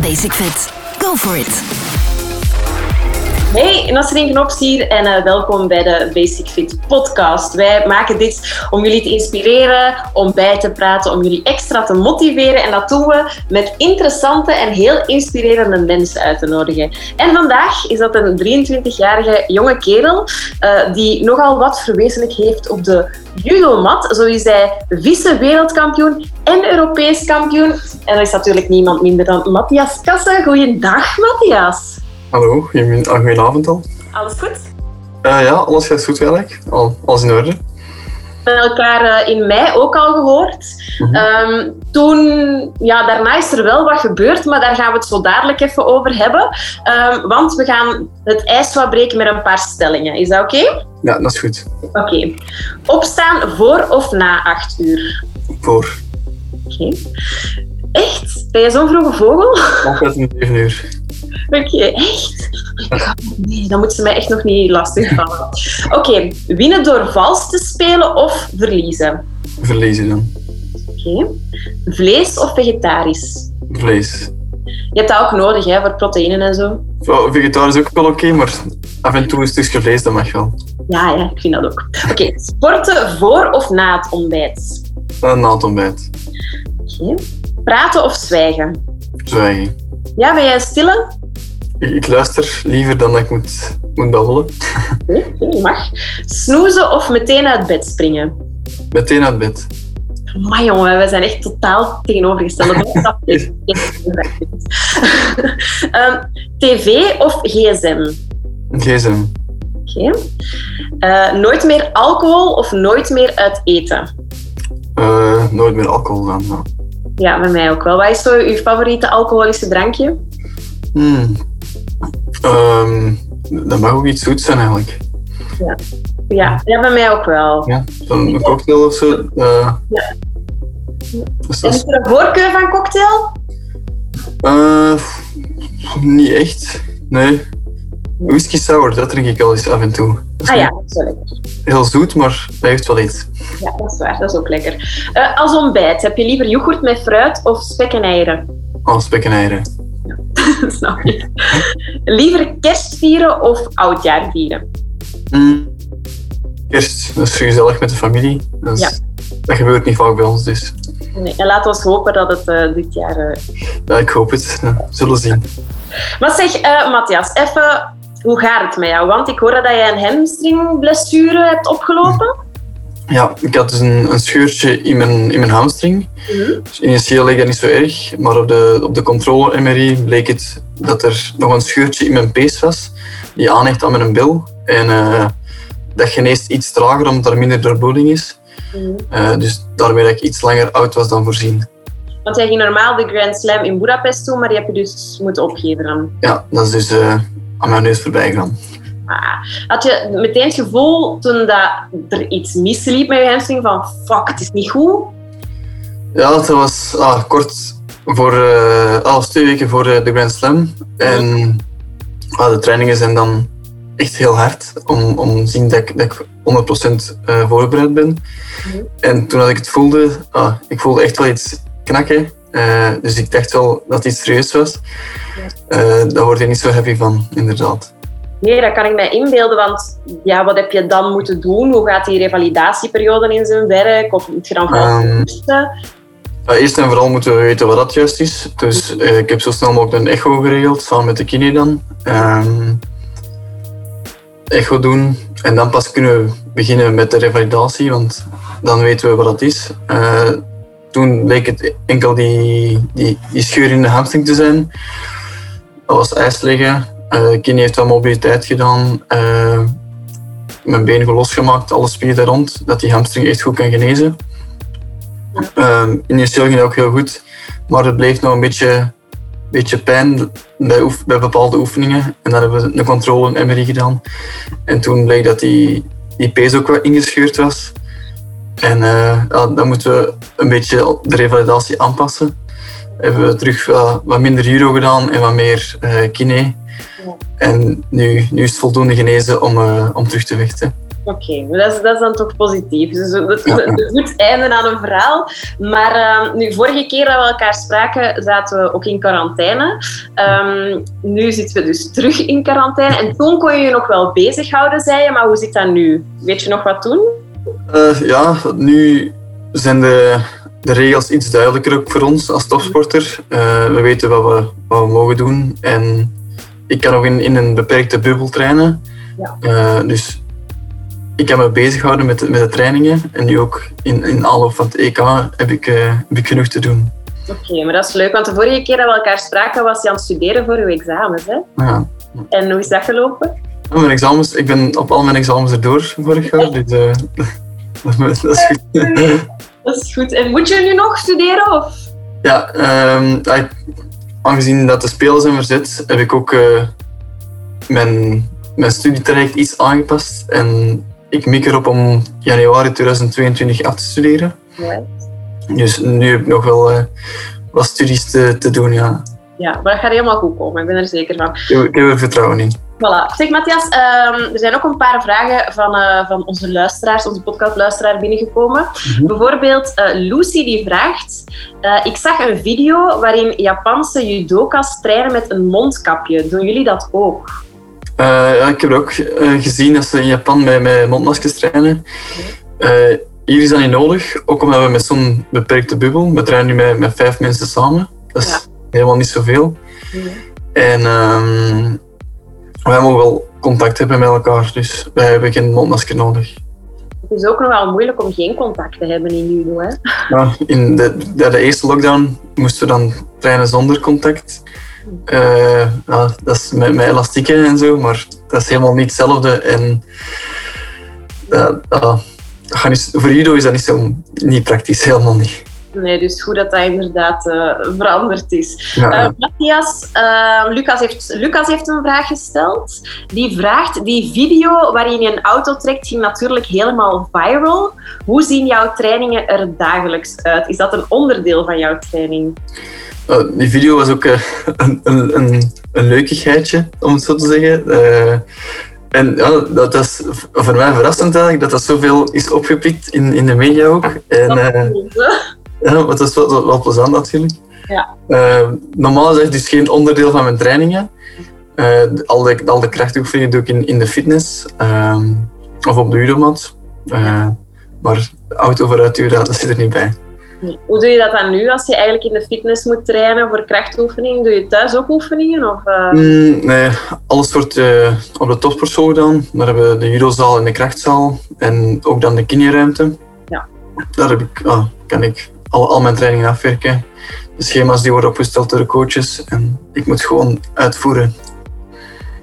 Basic Fit. Go for it. Hey, Nasrin Knops hier en uh, welkom bij de Basic Fit podcast. Wij maken dit om jullie te inspireren, om bij te praten, om jullie extra te motiveren. En dat doen we met interessante en heel inspirerende mensen uit te nodigen. En vandaag is dat een 23-jarige jonge kerel uh, die nogal wat verwezenlijk heeft op de judomat. Zo is hij vice-wereldkampioen en Europees kampioen. En dat is natuurlijk niemand minder dan Matthias Kassen. Goeiedag, Matthias. Hallo, goedenavond al. Alles goed? Uh, ja, alles gaat goed eigenlijk. Al, alles in orde. We hebben elkaar uh, in mei ook al gehoord. Mm -hmm. um, toen, ja, daarna is er wel wat gebeurd, maar daar gaan we het zo dadelijk even over hebben. Um, want we gaan het ijs wat breken met een paar stellingen. Is dat oké? Okay? Ja, dat is goed. Oké. Okay. Opstaan voor of na acht uur? Voor. Oké. Okay. Echt? Ben je zo'n vroege vogel? Altijd om zeven uur. Oké, okay, echt? Nee, dan moeten ze mij echt nog niet lastigvallen. Oké, okay, winnen door vals te spelen of verliezen? Verliezen dan. Oké. Okay. Vlees of vegetarisch? Vlees. Je hebt dat ook nodig hè, voor proteïnen en zo. Oh, vegetarisch is ook wel oké, maar af en toe een stukje vlees, dat mag wel. Ja, ja ik vind dat ook. Oké, sporten voor of na het ontbijt? Uh, na het ontbijt. Oké. Praten of zwijgen? Zwijgen. Ja, ben jij stille? Ik, luister liever dan dat ik moet, moet babbelen. Okay, mag. Snoezen of meteen uit bed springen? Meteen uit bed. Maar jongen, we zijn echt totaal tegenovergestelde. um, TV of gsm? Gsm. Oké. Okay. Uh, nooit meer alcohol of nooit meer uit eten? Uh, nooit meer alcohol dan. Ja. ja, bij mij ook wel. Wat is zo uw favoriete alcoholische drankje? Hmm. Um, dat mag ook iets zoets zijn eigenlijk. Ja. Ja, ja bij mij ook wel. Ja, dan een cocktail of zo. Uh, ja. Dus is er een voorkeur van cocktail? Uh, niet echt, nee. Whisky sour, dat drink ik al eens af en toe. Ah ja, dat is wel lekker. Heel zoet, maar dat heeft wel iets. Ja, dat is waar. Dat is ook lekker. Uh, als ontbijt, heb je liever yoghurt met fruit of spek en eieren? Oh, spek en eieren. Snap je. liever kerst vieren of oudjaar vieren? Mm. Kerst, dat is gezellig met de familie. Dat, is, ja. dat gebeurt niet vaak bij ons, dus... Nee, en laten we hopen dat het uh, dit jaar... Uh... Ja, ik hoop het. Ja, zullen zien. Maar zeg, uh, Matthias, even... Hoe gaat het met jou? Want ik hoor dat jij een hamstringblessure hebt opgelopen. Ja, ik had dus een, een scheurtje in mijn, in mijn hamstring. -hmm. dus initieel leek dat niet zo erg, maar op de, op de controle-MRI bleek het dat er nog een scheurtje in mijn pees was, die aanhecht aan mijn bil. En uh, dat geneest iets trager omdat er minder doorbloeding is. Mm. Uh, dus daarmee dat ik iets langer oud was dan voorzien. Want jij ging normaal de Grand Slam in Budapest doen, maar die heb je dus moeten opgeven dan? Ja, dat is dus uh, aan mijn neus voorbij gegaan. Ah, had je meteen het gevoel toen dat er iets misliep met je hamstring van fuck, het is niet goed? Ja, dat was ah, kort voor, uh, ah, twee weken voor de Grand Slam. En ah, de trainingen zijn dan echt heel hard om, om te zien dat ik, dat ik 100% uh, voorbereid ben. Mm-hmm. En toen dat ik het voelde, ah, ik voelde echt wel iets knakken. Dus ik dacht wel dat het iets serieus was. Daar word je niet zo happy van, inderdaad. Nee, dat kan ik mij inbeelden, want ja, wat heb je dan moeten doen? Hoe gaat die revalidatieperiode in zijn werk? Of moet je dan um, Eerst en vooral moeten we weten wat dat juist is. Dus uh, ik heb zo snel mogelijk een echo geregeld, samen met de kine dan. Um, echo doen en dan pas kunnen we beginnen met de revalidatie, want dan weten we wat dat is. Uh, toen bleek het enkel die, die, die scheur in de hamstring te zijn. Dat was ijs liggen. Uh, Kine heeft wel mobiliteit gedaan. Uh, mijn benen losgemaakt, alle spieren daar rond, dat die hamstring echt goed kan genezen. Uh, initieel ging het ook heel goed, maar het bleef nog een beetje, beetje pijn bij, bepaalde oefeningen. En dan hebben we een controle, een MRI gedaan. En toen bleek dat die, die pees ook wat ingescheurd was. En uh, dan moeten we een beetje de revalidatie aanpassen. Hebben we terug wat, wat minder judo gedaan en wat meer uh, kine. Ja. En nu, nu is het voldoende genezen om, uh, om terug te vechten. Oké, dat, is, dat is dan toch positief. Dus dat is een goed einde aan een verhaal. Maar uh, nu, vorige keer dat we elkaar spraken, zaten we ook in quarantaine. Um, nu zitten we dus terug in quarantaine. En toen kon je je nog wel bezighouden, zei je. Maar hoe zit dat nu? Weet je nog wat doen? Uh, ja, nu zijn de, de regels iets duidelijker ook voor ons als topsporter. Uh, we weten wat we, wat we mogen doen. En ik kan ook in, in een beperkte bubbel trainen. Ja. Uh, dus ik kan me bezighouden met de, met de trainingen. En nu ook in, in aanloop van het EK heb ik, uh, heb ik genoeg te doen. Oké, maar dat is leuk. Want de vorige keer dat we elkaar spraken, was je aan het studeren voor je examens. Hè? Ja. En hoe is dat gelopen? Mijn examens, ik ben op al mijn examens erdoor vorig jaar. Dus dat, is goed. dat is goed. En moet je nu nog studeren? Of? Ja, um, aangezien dat de spelen zijn verzet, heb ik ook uh, mijn, mijn studietraject iets aangepast. En ik mik erop om januari 2022 af te studeren. Dus nu heb ik nog wel uh, wat studies te, te doen, ja. Ja, maar dat gaat helemaal goed komen, ik ben er zeker van. Ik, heb er vertrouwen in. Voilà. Zeg Matthias, um, er zijn ook een paar vragen van, uh, van onze luisteraars, onze podcastluisteraar binnengekomen. Mm -hmm. Bijvoorbeeld uh, Lucy die vraagt, uh, ik zag een video waarin Japanse judoka's trainen met een mondkapje. Doen jullie dat ook? ja, ik heb ook gezien dat ze in Japan met, met mondmaskers trainen. Hier is dat niet nodig, ook omdat we met zo'n beperkte bubbel, we trainen nu met, met vijf mensen samen. Dat is ja. helemaal niet zoveel. Ja. En um, wij mogen wel contact hebben met elkaar, dus wij hebben geen mondmasker nodig. Het is ook nog wel moeilijk om geen contact te hebben in judo, hè? Ja, in de, de, de eerste lockdown moesten we dan trainen zonder contact. Uh, ja, dat is met, met elastieken en zo, maar dat is helemaal niet hetzelfde. En uh, uh, voor judo is dat niet zo niet praktisch, helemaal niet. Nee, dus goed dat dat inderdaad uh, veranderd is. Ja. Uh, Matthias, uh, Lucas, heeft, Lucas heeft een vraag gesteld. Die vraagt, die video waarin je een auto trekt, ging natuurlijk helemaal viral. Hoe zien jouw trainingen er dagelijks uit? Is dat een onderdeel van jouw training? die video was ook een, een, een, een leukigheidje, om het zo te zeggen. En ja, dat is voor mij verrassend eigenlijk, dat dat zoveel is opgepikt in, in de media ook. En, ja, dat is wel, wel plezant natuurlijk. Ja. Uh, normaal is het dus geen onderdeel van mijn trainingen. Uh, al, de, al de krachtoefeningen doe ik in, in de fitness uh, of op de judomat. Uh, maar auto vooruitduwen, dat zit er niet bij. Hoe doe je dat dan nu als je eigenlijk in de fitness moet trainen voor krachtoefeningen? Doe je thuis ook oefeningen? Of, mm, nee, alles wordt op de topsportschool gedaan. Daar hebben we de judozaal en de krachtzaal en ook dan de kineruimte. Ja. Daar heb ik, ah, kan ik al, al mijn trainingen afwerken. De schema's die worden opgesteld door de coaches en ik moet gewoon uitvoeren.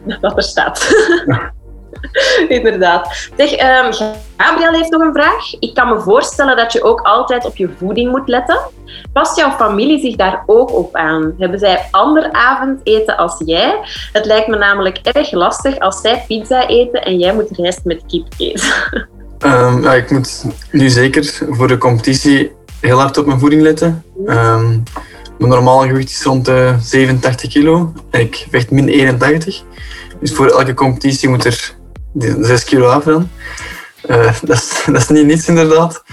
Dat er staat. Inderdaad. Zeg, um, Gabriel heeft nog een vraag. Ik kan me voorstellen dat je ook altijd op je voeding moet letten. Past jouw familie zich daar ook op aan? Hebben zij ander avondeten als jij? Het lijkt me namelijk erg lastig als zij pizza eten en jij moet rijst met kip eten. Um, ja, ik moet nu zeker voor de competitie heel hard op mijn voeding letten. Um, mijn normale gewicht is rond de 87 kilo en ik weeg min 81. Dus voor elke competitie moet er 6 kilo af dan. Uh, dat, is, dat is niet niets inderdaad.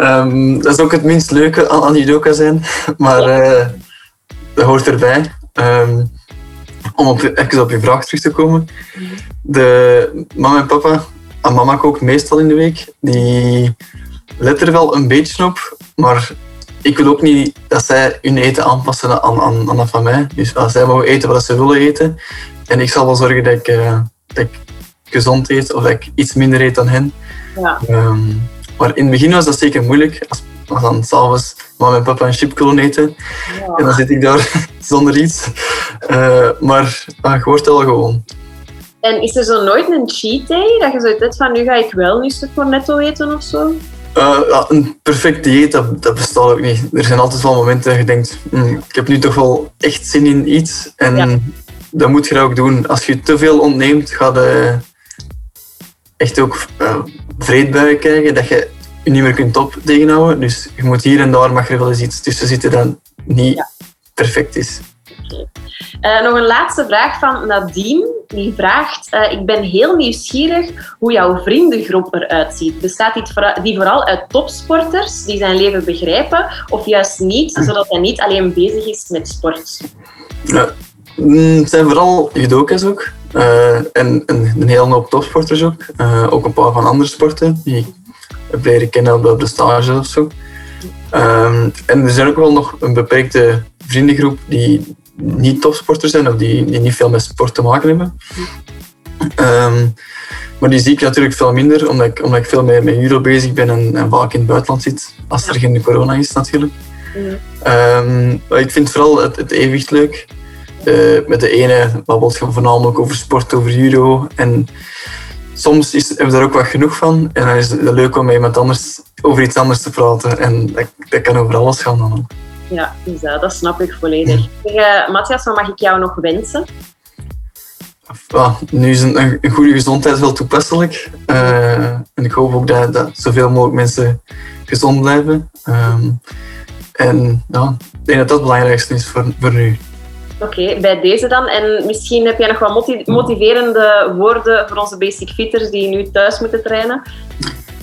Um, dat is ook het minst leuke aan, aan judoka zijn, maar uh, dat hoort erbij. Um, om op, even op je vraag terug te komen. De mama en papa, en mama kookt meestal in de week, die let er wel een beetje op, maar ik wil ook niet dat zij hun eten aanpassen aan, aan, aan dat van mij. Dus als zij mogen eten wat ze willen eten. En ik zal wel zorgen dat ik, uh, dat ik gezond eet of dat ik iets minder eet dan hen. Ja. Um, maar in het begin was dat zeker moeilijk. Als, als dan s'avonds mama en papa een chip eten. Ja. En dan zit ik daar zonder iets. Uh, maar uh, je wordt wel gewoon. En is er zo nooit een cheat day? Dat je zoiets hebt van nu ga ik wel een stuk voor netto eten of zo? Uh, ja, een perfect dieet, dat, dat, bestaat ook niet. Er zijn altijd wel momenten dat je denkt, hm, ik heb nu toch wel echt zin in iets. En ja. dat moet je ook doen. Als je te veel ontneemt, ga je echt ook uh, vreedbuien krijgen, dat je je niet meer kunt op tegenhouden. Dus je moet hier en daar mag er wel eens iets tussen zitten dat niet ja. perfect is. Uh, nog een laatste vraag van Nadine. Die vraagt: uh, Ik ben heel nieuwsgierig hoe jouw vriendengroep eruit ziet. Bestaat die vooral uit topsporters die zijn leven begrijpen, of juist niet, zodat hij niet alleen bezig is met sport? Ja, mm, het zijn vooral judoka's ook. Uh, en een, een hele hoop topsporters ook. ook een paar van andere sporten die ik heb leren kennen op de stage of zo. Um, en er zijn ook wel nog een beperkte vriendengroep die niet topsporters zijn of die, die niet veel met sport te maken hebben. Um, maar die zie ik natuurlijk veel minder, omdat ik, omdat ik veel met, met judo bezig ben en, en vaak in het buitenland zit, als er geen corona is natuurlijk. Um, ik vind vooral het, het evenwicht leuk. Uh, met de ene babbelt je voornamelijk over sport, over judo. En soms is, hebben we daar ook wat genoeg van. En dan is het leuk om met iemand anders over iets anders te praten. En dat, dat kan over alles gaan dan Ja, dus dat, dat snap ik volledig. Uh, Matthias, wat mag ik jou nog wensen? Ja, nu is een, een, goede gezondheid wel toepasselijk. Uh, en ik hoop ook dat, dat zoveel mogelijk mensen gezond blijven. Um, en ja, ik denk dat dat het belangrijkste is voor, voor nu. Oké, bij deze dan. En misschien heb jij nog wat motiverende woorden voor onze basic fitters die nu thuis moeten trainen?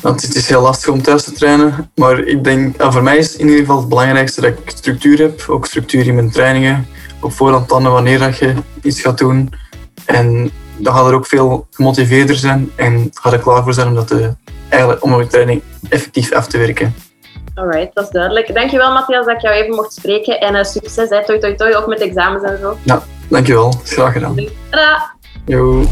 Want het is heel lastig om thuis te trainen, maar ik denk, voor mij is in ieder geval het belangrijkste dat ik structuur heb. Ook structuur in mijn trainingen. Op voorhand plannen wanneer dat je iets gaat doen. En dan gaat er ook veel gemotiveerder zijn en ga er klaar voor zijn om, dat te, eigenlijk, om mijn training effectief af te werken. Alright, dat is duidelijk. Dankjewel Matthias dat ik jou even mocht spreken en uh, succes, hè. toi toi toi, ook met examens en zo. Ja, dankjewel. Graag gedaan. Tada! Yo.